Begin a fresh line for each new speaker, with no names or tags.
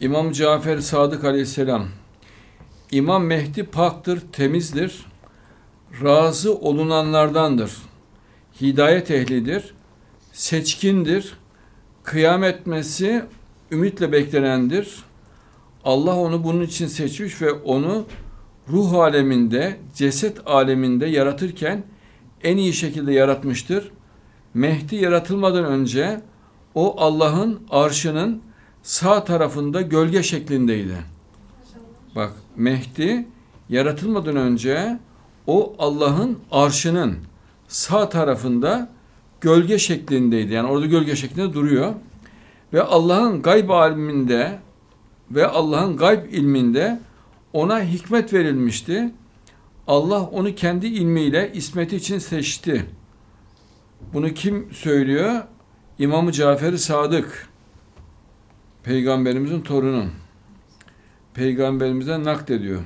İmam Cafer Sadık Aleyhisselam İmam Mehdi paktır, temizdir, razı olunanlardandır. Hidayet ehlidir, seçkindir, kıyam etmesi ümitle beklenendir. Allah onu bunun için seçmiş ve onu ruh aleminde, ceset aleminde yaratırken en iyi şekilde yaratmıştır. Mehdi yaratılmadan önce o Allah'ın arşının sağ tarafında gölge şeklindeydi. Bak Mehdi yaratılmadan önce o Allah'ın arşının sağ tarafında gölge şeklindeydi. Yani orada gölge şeklinde duruyor. Ve Allah'ın gayb aleminde ve Allah'ın gayb ilminde ona hikmet verilmişti. Allah onu kendi ilmiyle ismeti için seçti. Bunu kim söylüyor? İmam-ı Cafer-i Sadık. Peygamberimizin torunu. Peygamberimize naklediyor.